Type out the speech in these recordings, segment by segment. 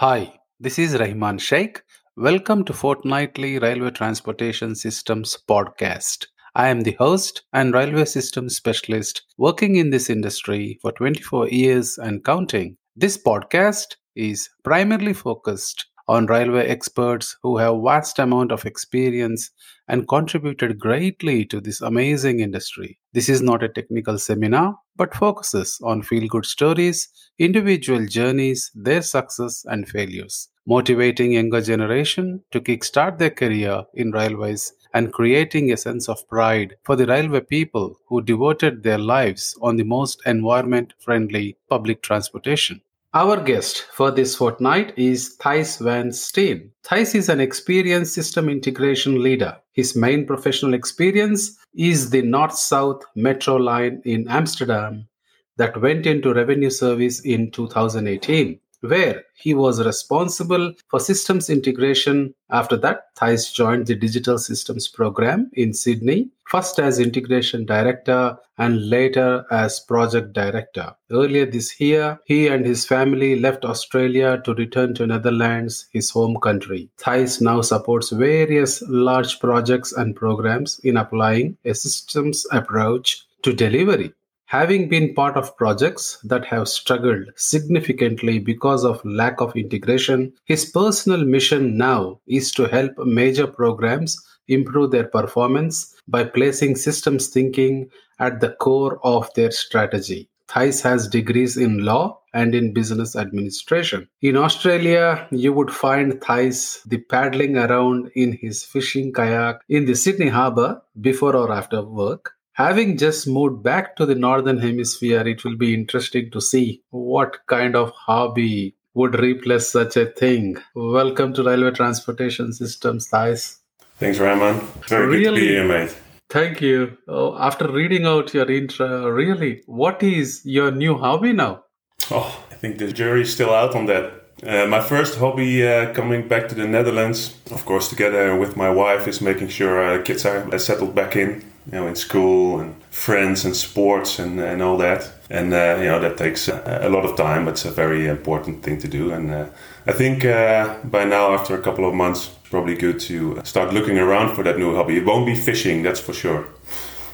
Hi, this is Rahman Sheikh. Welcome to Fortnightly Railway Transportation Systems podcast. I am the host and railway systems specialist working in this industry for 24 years and counting. This podcast is primarily focused on railway experts who have vast amount of experience and contributed greatly to this amazing industry. This is not a technical seminar but focuses on feel good stories, individual journeys, their success and failures, motivating younger generation to kickstart their career in railways and creating a sense of pride for the railway people who devoted their lives on the most environment friendly public transportation. Our guest for this fortnight is Thijs van Steen. Thijs is an experienced system integration leader. His main professional experience is the North South Metro line in Amsterdam that went into revenue service in 2018 where he was responsible for systems integration. After that, Thijs joined the Digital Systems Program in Sydney, first as integration director and later as project director. Earlier this year, he and his family left Australia to return to Netherlands, his home country. Thijs now supports various large projects and programs in applying a systems approach to delivery. Having been part of projects that have struggled significantly because of lack of integration, his personal mission now is to help major programs improve their performance by placing systems thinking at the core of their strategy. Thijs has degrees in law and in business administration. In Australia, you would find Thijs the paddling around in his fishing kayak in the Sydney harbour before or after work Having just moved back to the northern hemisphere, it will be interesting to see what kind of hobby would replace such a thing. Welcome to Railway Transportation Systems, Thijs. Thanks, Rahman. Very really, good to be here, mate. Thank you. Oh, after reading out your intro, really, what is your new hobby now? Oh, I think the jury's still out on that. Uh, my first hobby uh, coming back to the Netherlands, of course, together with my wife, is making sure our kids are settled back in you know, in school and friends and sports and, and all that. And, uh, you know, that takes a, lot of time, but it's a very important thing to do. And uh, I think uh, by now, after a couple of months, probably good to start looking around for that new hobby. It won't be fishing, that's for sure.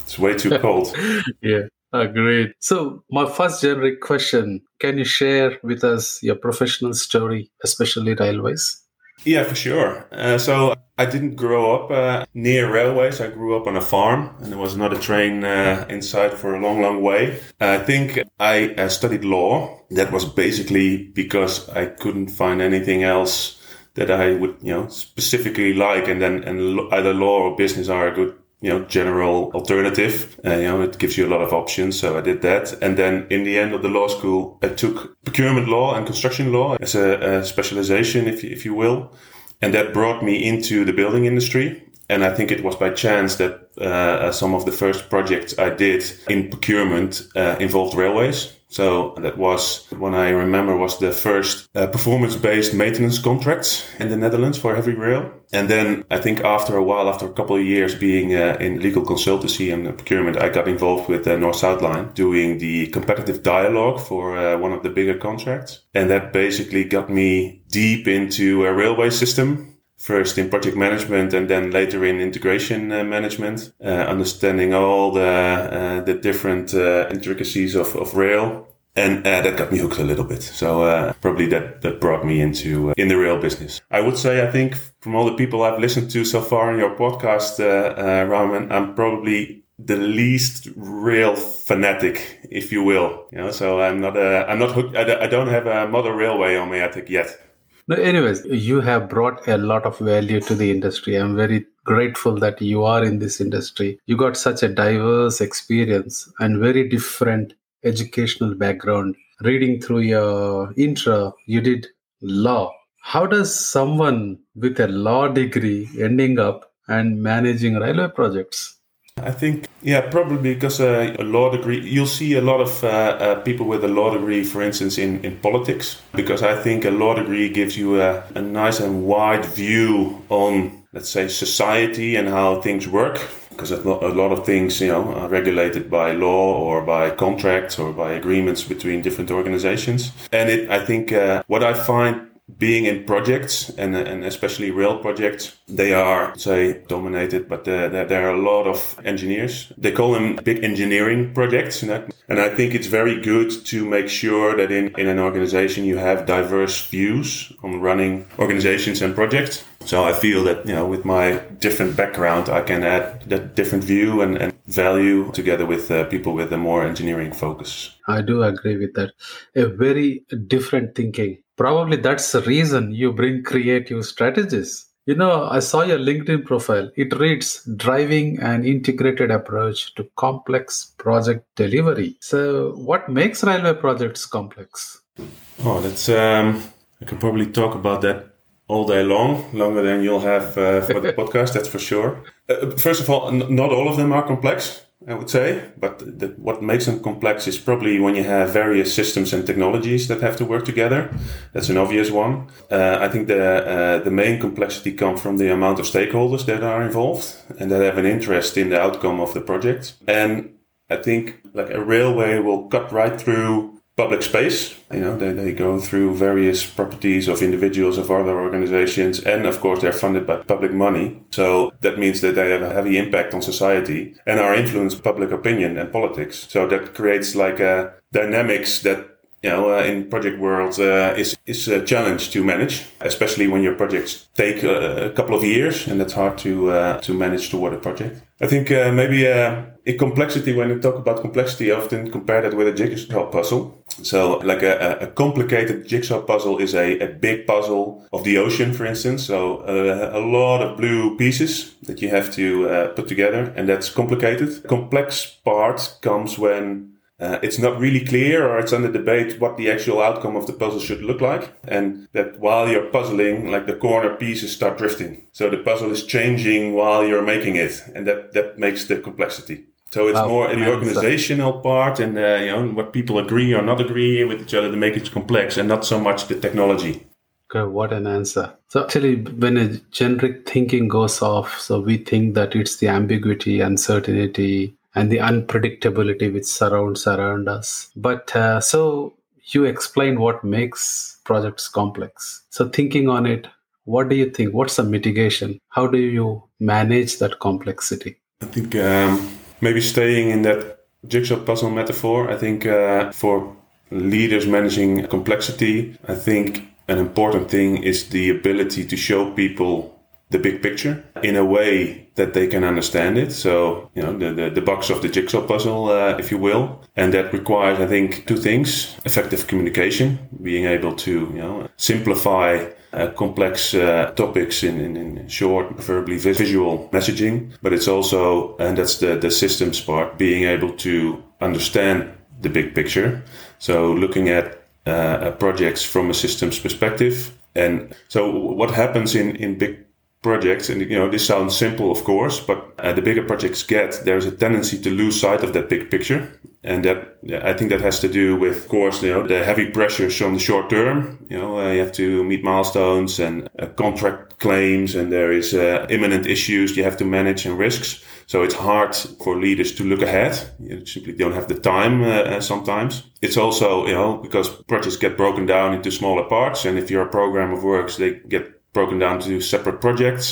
It's way too cold. yeah. Agreed. So, my first generic question can you share with us your professional story, especially railways? Yeah, for sure. Uh, so I didn't grow up uh, near railways. I grew up on a farm, and there was not a train uh, inside for a long, long way. I think I uh, studied law. That was basically because I couldn't find anything else that I would, you know, specifically like, and then and either law or business are a good you know general alternative uh, you know it gives you a lot of options so i did that. And then in the end of the law school i took procurement law and construction law as a, a specialization if you, if you will. And that brought me into the building industry. And I think it was by chance that uh, some of the first projects I did in procurement uh, involved railways. So that was when I remember was the first uh, performance-based maintenance contracts in the Netherlands for heavy rail. And then I think after a while, after a couple of years being uh, in legal consultancy and procurement, I got involved with the North South Line doing the competitive dialogue for uh, one of the bigger contracts. And that basically got me deep into a railway system first in project management and then later in integration uh, management, uh, understanding all the uh, the different uh, intricacies of, of rail. And uh, that got me hooked a little bit. So uh, probably that, that brought me into in the rail business. I would say I think from all the people I've listened to so far in your podcast, Rahman, I'm probably the least rail fanatic, if you will. You know, so I'm not a, I'm not hooked. I, I don't have a mother railway on my attic yet. No, anyways, you have brought a lot of value to the industry. I'm very grateful that you are in this industry. You got such a diverse experience and very different educational background. Reading through your intro, you did law. How does someone with a law degree ending up and managing railway projects? I think, yeah, probably because uh, a law degree, you'll see a lot of uh, uh, people with a law degree, for instance, in, in politics, because I think a law degree gives you a, a nice and wide view on, let's say, society and how things work. Because a lot of things, you know, are regulated by law or by contracts or by agreements between different organizations. And it, I think, uh, what I find being in projects and, and especially rail projects, they are, say, dominated, but there, there, are a lot of engineers. They call them big engineering projects. You know? And I think it's very good to make sure that in, in an organization you have diverse views on running organizations and projects. So I feel that, you know, with my different background, I can add that different view and, and value together with uh, people with a more engineering focus. I do agree with that. A very different thinking. Probably that's the reason you bring creative strategies. You know, I saw your LinkedIn profile. It reads driving an integrated approach to complex project delivery. So, what makes railway projects complex? Oh, that's, um, I could probably talk about that all day long, longer than you'll have uh, for the podcast, that's for sure. Uh, first of all, n- not all of them are complex, I would say, but the, what makes them complex is probably when you have various systems and technologies that have to work together. That's an obvious one. Uh, I think the uh, the main complexity comes from the amount of stakeholders that are involved and that have an interest in the outcome of the project. And I think like a railway will cut right through public space. You know, they, they go through various properties of individuals, of other organizations, and of course they're funded by public money. So that means that they have a heavy impact on society and are influenced public opinion and politics. So that creates like a dynamics that you know, uh, in project world uh, is is a challenge to manage, especially when your projects take a, a couple of years, and that's hard to uh, to manage toward a project. I think uh, maybe uh, in complexity, when we talk about complexity, I often compare that with a jigsaw puzzle. So, like a, a complicated jigsaw puzzle is a, a big puzzle of the ocean, for instance. So, uh, a lot of blue pieces that you have to put together, and that's complicated. Complex part comes when uh, it's not really clear or it's under debate what the actual outcome of the puzzle should look like. And that while you're puzzling, like the corner pieces start drifting. So the puzzle is changing while you're making it. And that, that makes the complexity. So it's wow, more the organizational part and uh, you know what people agree or not agree with each other to make it complex, and not so much the technology. Okay, what an answer. So actually, when a generic thinking goes off, so we think that it's the ambiguity, uncertainty, and the unpredictability which surrounds around us. But uh, so you explain what makes projects complex. So thinking on it, what do you think? What's the mitigation? How do you manage that complexity? I think um, maybe staying in that jigsaw puzzle metaphor. I think uh, for leaders managing complexity, I think an important thing is the ability to show people the big picture in a way that they can understand it. So, you know, the, the, the box of the jigsaw puzzle, uh, if you will. And that requires, I think, two things. Effective communication, being able to, you know, simplify uh, complex uh, topics in, in, in, short, preferably visual messaging. But it's also, and that's the, the systems part, being able to understand the big picture. So looking at uh, projects from a systems perspective. And so what happens in, in big projects, and you know this sounds simple, of course, but uh, the bigger projects get, there's a tendency to lose sight of that big picture, and that I think that has to do with, of course, you know, the heavy pressures on the short term. You know, uh, you have to meet milestones and uh, contract claims, and there is uh, imminent issues you have to manage and risks. So it's hard for leaders to look ahead. You simply don't have the time uh, uh, sometimes. It's also, you know, because projects get broken down into smaller parts. And if you're a program of works, they get broken down to separate projects.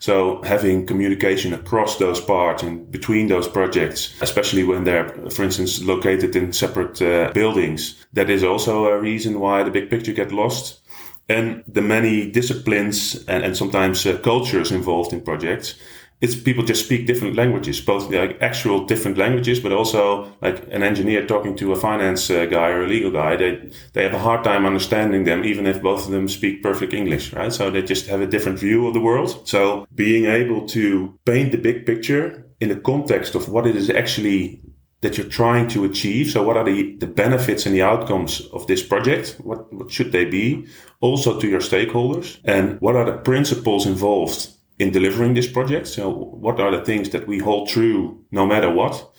So having communication across those parts and between those projects, especially when they're, for instance, located in separate uh, buildings, that is also a reason why the big picture get lost. And the many disciplines and, and sometimes uh, cultures involved in projects it's people just speak different languages, both like actual different languages, but also like an engineer talking to a finance uh, guy or a legal guy. They they have a hard time understanding them, even if both of them speak perfect English, right? So they just have a different view of the world. So being able to paint the big picture in the context of what it is actually that you're trying to achieve. So what are the, the benefits and the outcomes of this project? What, what should they be? Also to your stakeholders and what are the principles involved in delivering this project. So what are the things that we hold true no matter what?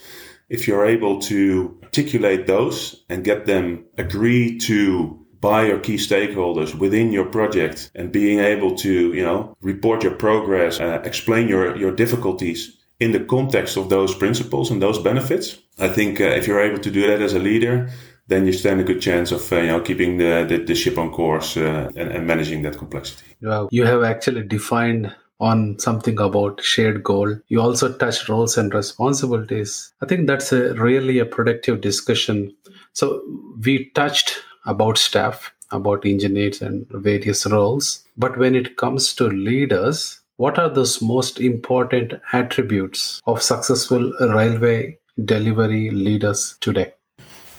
If you're able to articulate those and get them agreed to by your key stakeholders within your project and being able to, you know, report your progress, uh, explain your, your difficulties in the context of those principles and those benefits. I think uh, if you're able to do that as a leader, then you stand a good chance of uh, you know keeping the, the, the ship on course uh, and, and managing that complexity. Wow, you have actually defined on something about shared goal. You also touched roles and responsibilities. I think that's a really a productive discussion. So we touched about staff, about engineers and various roles. But when it comes to leaders, what are those most important attributes of successful railway delivery leaders today?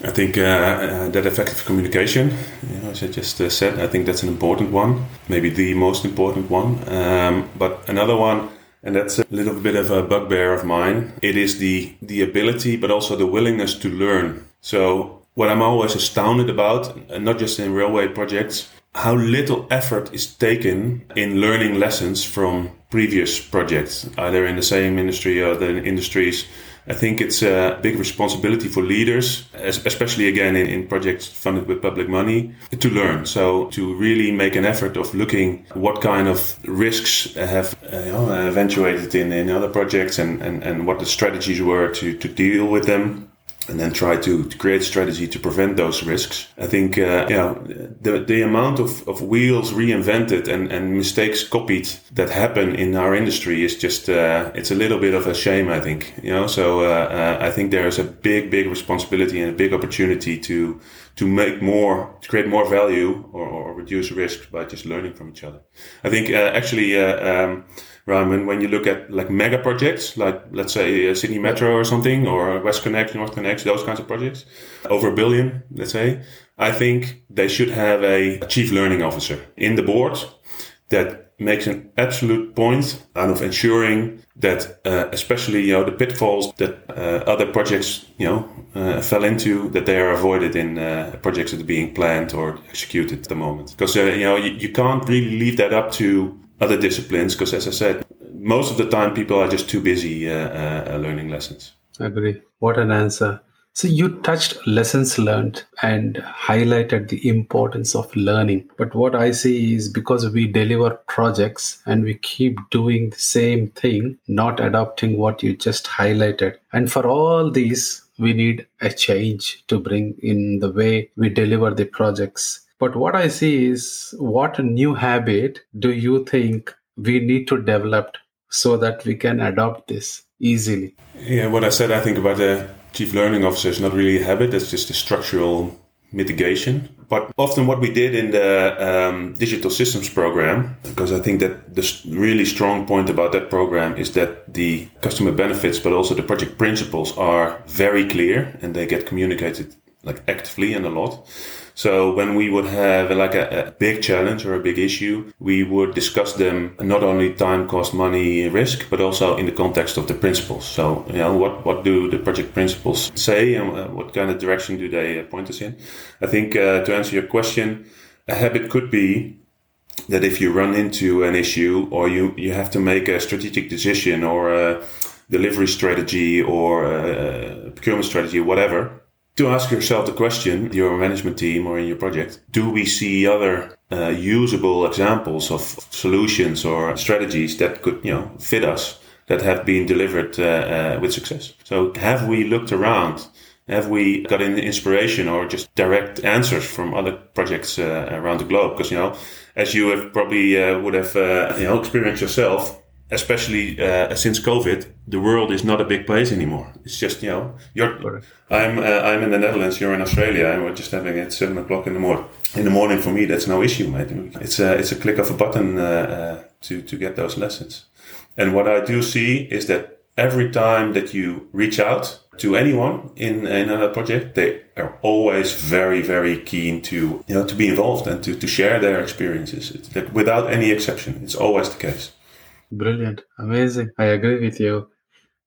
I think uh, uh, that effective communication, you know, as I just uh, said, I think that's an important one, maybe the most important one. Um, but another one, and that's a little bit of a bugbear of mine, it is the the ability, but also the willingness to learn. So what I'm always astounded about, not just in railway projects, how little effort is taken in learning lessons from previous projects, either in the same industry or the industries. I think it's a big responsibility for leaders, especially again in, in, projects funded with public money, to learn. So to really make an effort of looking what kind of risks have uh, you know, eventuated in, in other projects and, and, and what the strategies were to, to deal with them and then try to, to create strategy to prevent those risks. I think, uh, yeah, the, the amount of, of wheels reinvented and, and mistakes copied that happen in our industry is just, uh, it's a little bit of a shame, I think, you know, so, uh, uh I think there's a big, big responsibility and a big opportunity to, to make more, to create more value or, or reduce risk by just learning from each other. I think, uh, actually, uh, um, Rahman, when you look at like mega projects, like let's say Sydney Metro or something, or WestConnex, NorthConnex, those kinds of projects, over a billion, let's say, I think they should have a chief learning officer in the board that makes an absolute point out of ensuring that, uh, especially you know the pitfalls that uh, other projects you know uh, fell into, that they are avoided in uh, projects that are being planned or executed at the moment. Because uh, you know you, you can't really leave that up to other disciplines because, as I said, most of the time people are just too busy uh, uh, uh, learning lessons. Agree. What an answer. So you touched lessons learned and highlighted the importance of learning. But what I see is because we deliver projects and we keep doing the same thing, not adopting what you just highlighted. And for all these, we need a change to bring in the way we deliver the projects but what I see is what new habit do you think we need to develop so that we can adopt this easily? Yeah, what I said, I think about the chief learning officer is not really a habit, it's just a structural mitigation. But often what we did in the um, digital systems program, because I think that the really strong point about that program is that the customer benefits, but also the project principles are very clear and they get communicated like actively and a lot. So when we would have like a, a, big challenge or a big issue, we would discuss them not only time, cost, money, risk, but also in the context of the principles. So, you know, what, what do the project principles say and uh, what kind of direction do they point us in? I think uh, to answer your question, a habit could be that if you run into an issue or you, you have to make a strategic decision or a delivery strategy or a procurement strategy whatever, to ask yourself the question, your management team or in your project, do we see other uh, usable examples of solutions or strategies that could, you know, fit us that have been delivered uh, uh, with success? So have we looked around? Have we got an inspiration or just direct answers from other projects uh, around the globe? Because, you know, as you have probably uh, would have, uh, you know, experienced yourself, especially uh, since COVID, the world is not a big place anymore. It's just you know, you're. I'm uh, I'm in the Netherlands. You're in Australia, and we're just having it seven o'clock in the morning. In the morning for me, that's no issue, mate. It's a it's a click of a button uh, uh, to to get those lessons. And what I do see is that every time that you reach out to anyone in, in a project, they are always very, very keen to, you know, to be involved and to, to share their experiences. It's without any exception. It's always the case. Brilliant. Amazing. I agree with you.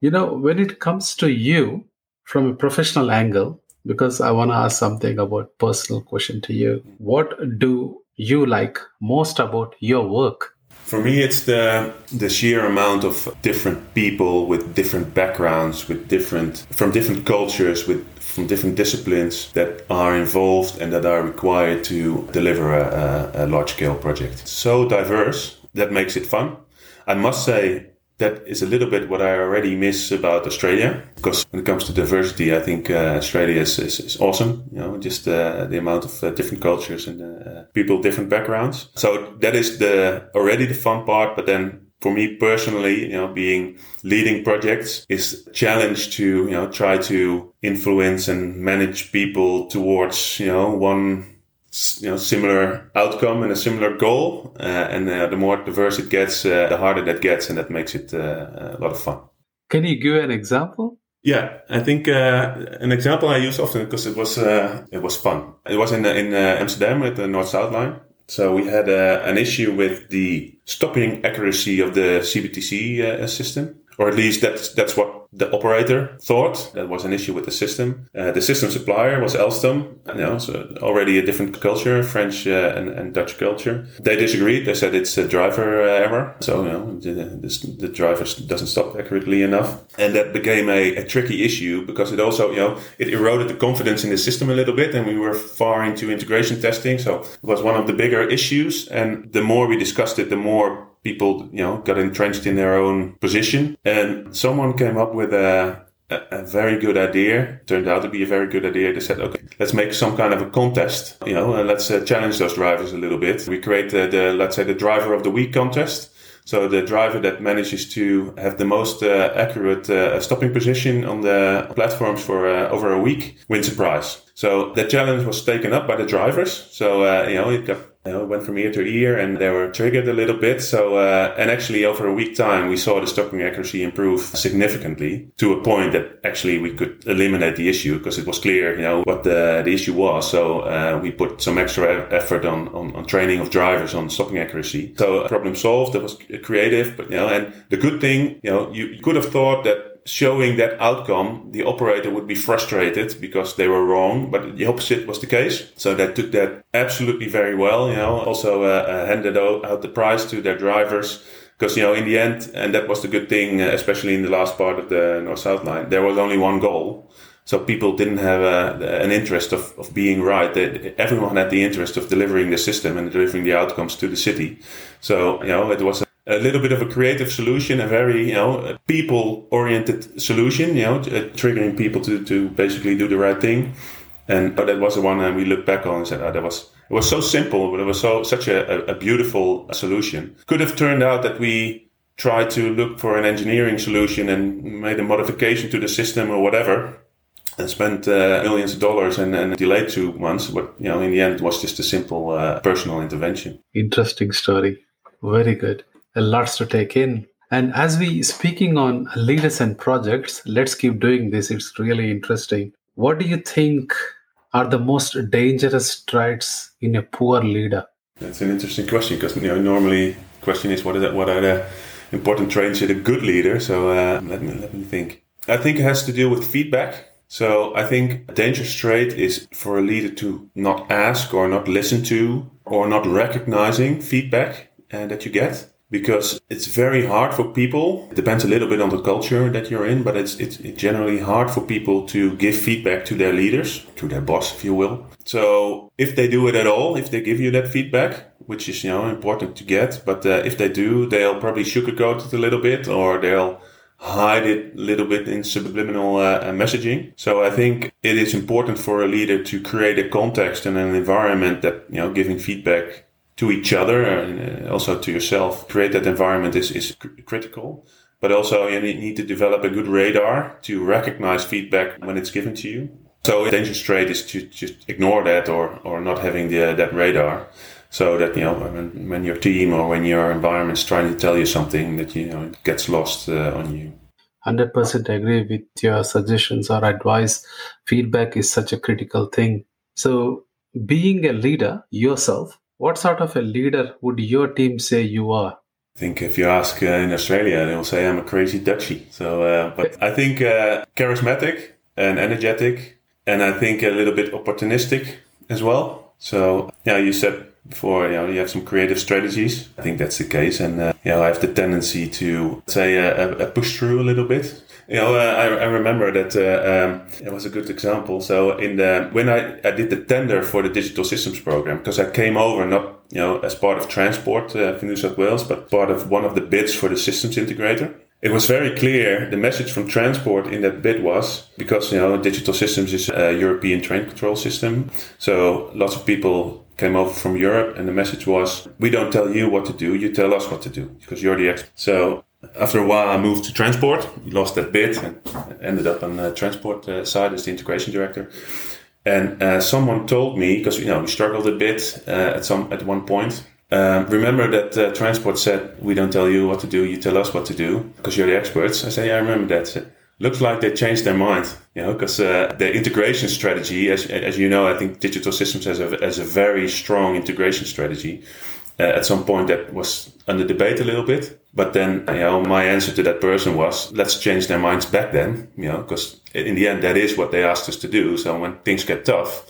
You know, when it comes to you from a professional angle, because I want to ask something about personal question to you. What do you like most about your work? For me, it's the the sheer amount of different people with different backgrounds, with different from different cultures, with from different disciplines that are involved and that are required to deliver a, a, a large scale project. so diverse that makes it fun I must say, that is a little bit what I already miss about Australia. Because when it comes to diversity, I think uh, Australia is, is, is, awesome. You know, just uh, the amount of uh, different cultures and uh, people, different backgrounds. So that is the already the fun part. But then for me personally, you know, being leading projects is a challenge to, you know, try to influence and manage people towards, you know, one you know similar outcome and a similar goal uh, and uh, the more diverse it gets uh, the harder that gets and that makes it uh, a lot of fun. Can you give an example? Yeah i think uh, an example i use often because it was uh, it was fun. It was in in amsterdam at the north south line. So we had an issue with the stopping accuracy of the cbtc system or at least that's that's what the operator thought that was an issue with the system. Uh, the system supplier was Alstom, you know, so already a different culture, French uh, and, and, Dutch culture. They disagreed. They said it's a driver uh, error. So, you know, the, the, the, driver doesn't stop accurately enough. And that became a, a, tricky issue because it also, you know, it eroded the confidence in the system a little bit and we were far into integration testing. So it was one of the bigger issues. And the more we discussed it, the more people, you know, got entrenched in their own position. And someone came up with a, a, very good idea. Turned out to be a very good idea. They said, okay, let's make some kind of a contest, you know, and let's uh, challenge those drivers a little bit. We create the, the, let's say, the driver of the week contest. So the driver that manages to have the most uh, accurate uh, stopping position on the platforms for uh, over a week wins a prize. So that challenge was taken up by the drivers. So uh, you know it got you know, went from ear to ear and they were triggered a little bit. So, uh, and actually over a week time, we saw the stopping accuracy improve significantly to a point that actually we could eliminate the issue because it was clear, you know, what the, the issue was. So, uh, we put some extra effort on, on, on, training of drivers on stopping accuracy. So problem solved. That was creative, but you know, and the good thing, you know, you could have thought that showing that outcome, the operator would be frustrated because they were wrong, but the opposite was the case. So they took that absolutely very well, you know, also uh, uh, handed out the prize to their drivers. Because, you know, in the end, and that was the good thing, uh, especially in the last part of the North South line, there was only one goal. So people didn't have a, uh, an interest of, of being right. They, everyone had the interest of delivering the system and delivering the outcomes to the city. So, you know, it was a little bit of a creative solution, a very you know people oriented solution, you know, uh, triggering people to to basically do the right thing. And that was the one that we look back on and said, oh, that was it was so simple, but it was so such a, a, beautiful solution. Could have turned out that we tried to look for an engineering solution and made a modification to the system or whatever, and spent uh, millions of dollars and, and, delayed two months. But you know, in the end, it was just a simple uh, personal intervention. Interesting story. Very good lots to take in. And as we speaking on leaders and projects, let's keep doing this. It's really interesting. What do you think are the most dangerous traits in a poor leader? That's an interesting question because you know normally the question is what is that, what are the important traits in a good leader? So uh, let me let me think. I think it has to do with feedback. So I think a dangerous trait is for a leader to not ask or not listen to or not recognizing feedback uh, that you get because it's very hard for people. It depends a little bit on the culture that you're in, but it's, it's generally hard for people to give feedback to their leaders, to their boss, if you will. So if they do it at all, if they give you that feedback, which is, you know, important to get, but uh, if they do, they'll probably sugarcoat it a little bit or they'll hide it a little bit in subliminal uh, uh messaging. So I think it is important for a leader to create a context and an environment that, you know, giving feedback to each other and uh, also to yourself. Create that environment is, is critical. But also you need to develop a good radar to recognize feedback when it's given to you. So dangerous trait is to just ignore that or, or not having the, that radar. So that, you know, when, when your team or when your environment is trying to tell you something that, you know, it gets lost uh, on you. 100% agree with your suggestions or advice. Feedback is such a critical thing. So being a leader yourself, what sort of a leader would your team say you are? I think if you ask uh, in Australia, they'll say I'm a crazy Dutchie. So, uh, but I think uh, charismatic and energetic, and I think a little bit opportunistic as well. So, yeah, you said before, you know, you have some creative strategies. I think that's the case, and uh, you know, I have the tendency to say uh, push through a little bit. You know, uh, I, I remember that uh, um, it was a good example. So in the when I, I did the tender for the digital systems program because I came over not you know as part of transport uh, for New South Wales, but part of one of the bids for the systems integrator. it was very clear the message from transport in that bid was because you know digital systems is a European train control system, so lots of people came over from Europe, and the message was, "We don't tell you what to do; you tell us what to do because you're the expert." So after a while, I moved to transport. Lost that bit and ended up on the transport uh, side as the integration director. And uh, someone told me because you know we struggled a bit uh, at some at one point. Um, remember that uh, transport said we don't tell you what to do, you tell us what to do because you're the experts. I say yeah, I remember that. Looks like they changed their mind, you know, because uh, the integration strategy, as as you know, I think digital systems has a has a very strong integration strategy. Uh, at some point, that was under debate a little bit. But then, you know, my answer to that person was, let's change their minds back then, you know, because in the end, that is what they asked us to do. So when things get tough,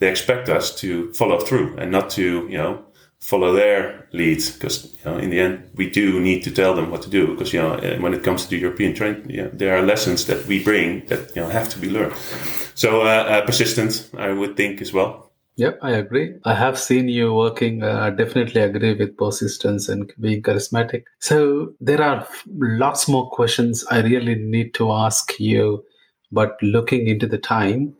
they expect us to follow through and not to, you know, follow their leads. Because, you know, in the end, we do need to tell them what to do. Because, you know, uh, when it comes to the European trend, you know, there are lessons that we bring that, you know, have to be learned. So, uh, uh, I would think as well. Yep, I agree. I have seen you working. Uh, I definitely agree with persistence and being charismatic. So there are lots more questions I really need to ask you, but looking into the time,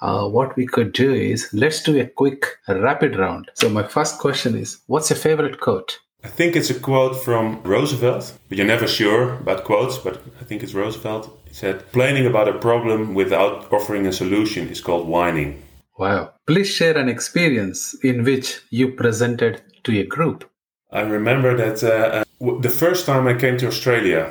uh, what we could do is let's do a quick rapid round. So my first question is, what's your favorite quote? I think it's a quote from Roosevelt, but you're never sure about quotes, but I think it's Roosevelt. He said, "Complaining about a problem without offering a solution is called whining." Wow. Please share an experience in which you presented to a group. I remember that uh, uh the first time I came to Australia,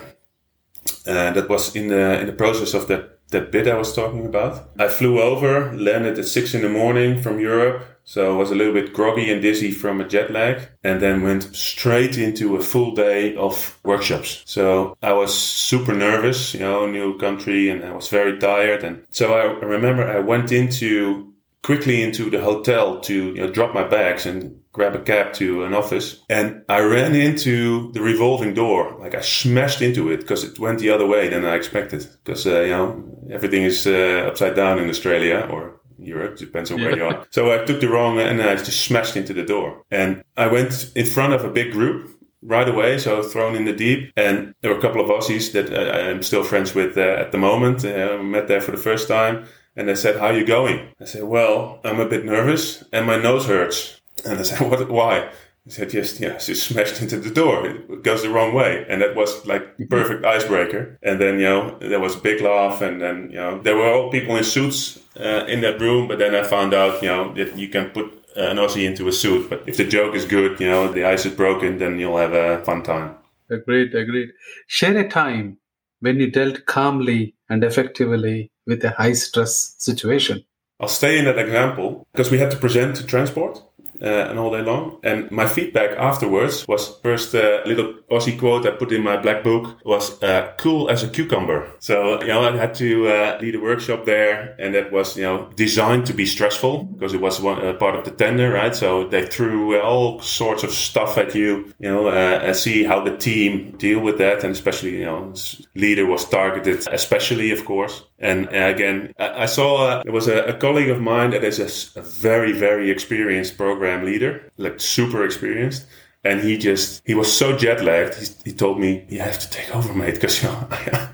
uh, that was in the in the process of that that bit I was talking about. I flew over, landed at six in the morning from Europe, so I was a little bit groggy and dizzy from a jet lag, and then went straight into a full day of workshops. So I was super nervous, you know, new country, and I was very tired. And so I remember I went into quickly into the hotel to you know, drop my bags and grab a cab to an office. And I ran into the revolving door. Like I smashed into it because it went the other way than I expected. Because, uh, you know, everything is uh, upside down in Australia or Europe, depends on where you are. So I took the wrong and I just smashed into the door. And I went in front of a big group right away. So thrown in the deep. And there were a couple of Aussies that uh, I'm still friends with uh, at the moment. Uh, met there for the first time. And they said, how are you going? I said, well, I'm a bit nervous and my nose hurts. And I said, what, why? He said, yes, yes, you smashed into the door. It goes the wrong way. And that was like perfect icebreaker. And then, you know, there was a big laugh. And then, you know, there were all people in suits uh, in that room. But then I found out, you know, that you can put an Aussie into a suit. But if the joke is good, you know, the ice is broken, then you'll have a fun time. Agreed, agreed. Share a time when you dealt calmly and effectively with a high stress situation. I'll stay in that example because we had to present to transport uh, and all day long. And my feedback afterwards was first a uh, little Aussie quote I put in my black book was uh, cool as a cucumber. So, you know, I had to uh, lead a workshop there and that was, you know, designed to be stressful because it was one uh, part of the tender, right? So they threw all sorts of stuff at you, you know, uh, and see how the team deal with that. And especially, you know, leader was targeted, especially, of course. And again, I saw uh, there was a, a, colleague of mine that is a, a, very, very experienced program leader, like super experienced. And he just, he was so jet lagged. He, he told me, you have to take over, mate, because you know,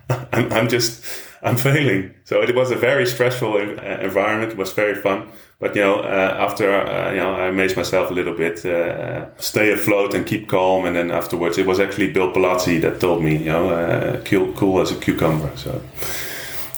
I'm, I'm just, I'm failing. So it was a very stressful uh, environment. It was very fun. But, you know, uh, after, uh, you know, I amazed myself a little bit, uh, stay afloat and keep calm. And then afterwards, it was actually Bill Palazzi that told me, you know, uh, cool, cool as a cucumber. So,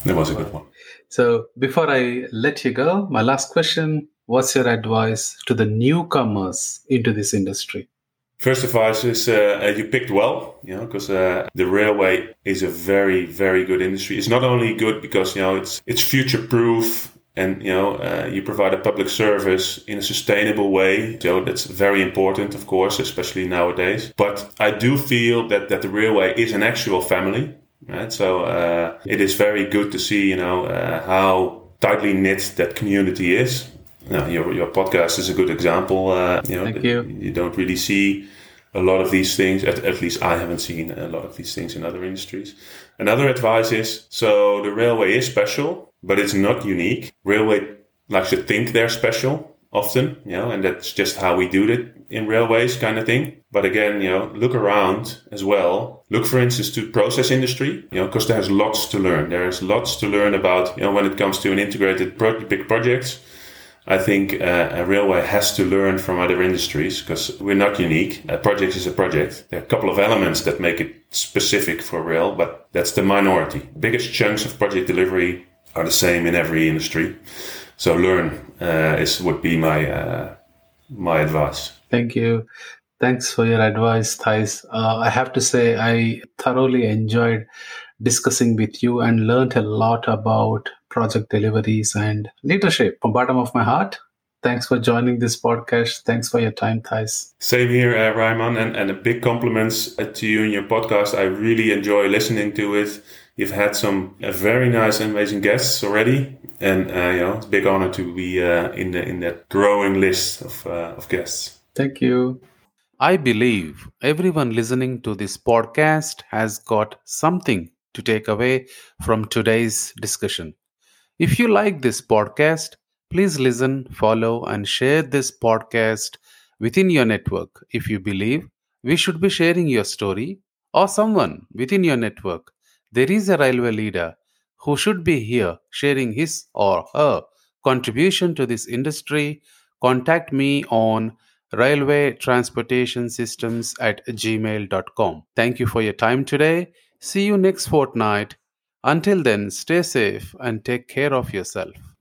that was a good one. So before I let you go, my last question What's your advice to the newcomers into this industry? First advice is uh, you picked well, you know, because uh, the railway is a very, very good industry. It's not only good because you know it's it's future proof and you know uh, you provide a public service in a sustainable way so that's very important of course especially nowadays but i do feel that that the railway is an actual family right? So uh, it is very good to see, you know, uh, how tightly knit that community is. Now, your your podcast is a good example. Uh, you know, Thank you. you don't really see a lot of these things. At, at least I haven't seen a lot of these things in other industries. Another advice is so the railway is special, but it's not unique. Railway likes to think they're special often, you know, and that's just how we do it in railways kind of thing. But again, you know, look around as well. Look, for instance, to process industry, you know, because there's lots to learn. There's lots to learn about, you know, when it comes to an integrated pro- big projects. I think uh, a railway has to learn from other industries because we're not unique. A project is a project. There are a couple of elements that make it specific for rail, but that's the minority. Biggest chunks of project delivery are the same in every industry. So learn uh, is would be my uh, my advice. Thank you. Thanks for your advice, Thijs. Uh, I have to say, I thoroughly enjoyed discussing with you and learned a lot about project deliveries and leadership from bottom of my heart. Thanks for joining this podcast. Thanks for your time, Thijs. Same here, uh, Raymond, and, and a big compliments uh, to you and your podcast. I really enjoy listening to it. You've had some uh, very nice, amazing guests already, and uh, you know, it's a big honor to be uh, in the in that growing list of uh, of guests. Thank you. I believe everyone listening to this podcast has got something to take away from today's discussion. If you like this podcast, please listen, follow, and share this podcast within your network. If you believe we should be sharing your story or someone within your network, there is a railway leader who should be here sharing his or her contribution to this industry. Contact me on railway transportation systems at gmail.com. Thank you for your time today. See you next fortnight. Until then, stay safe and take care of yourself.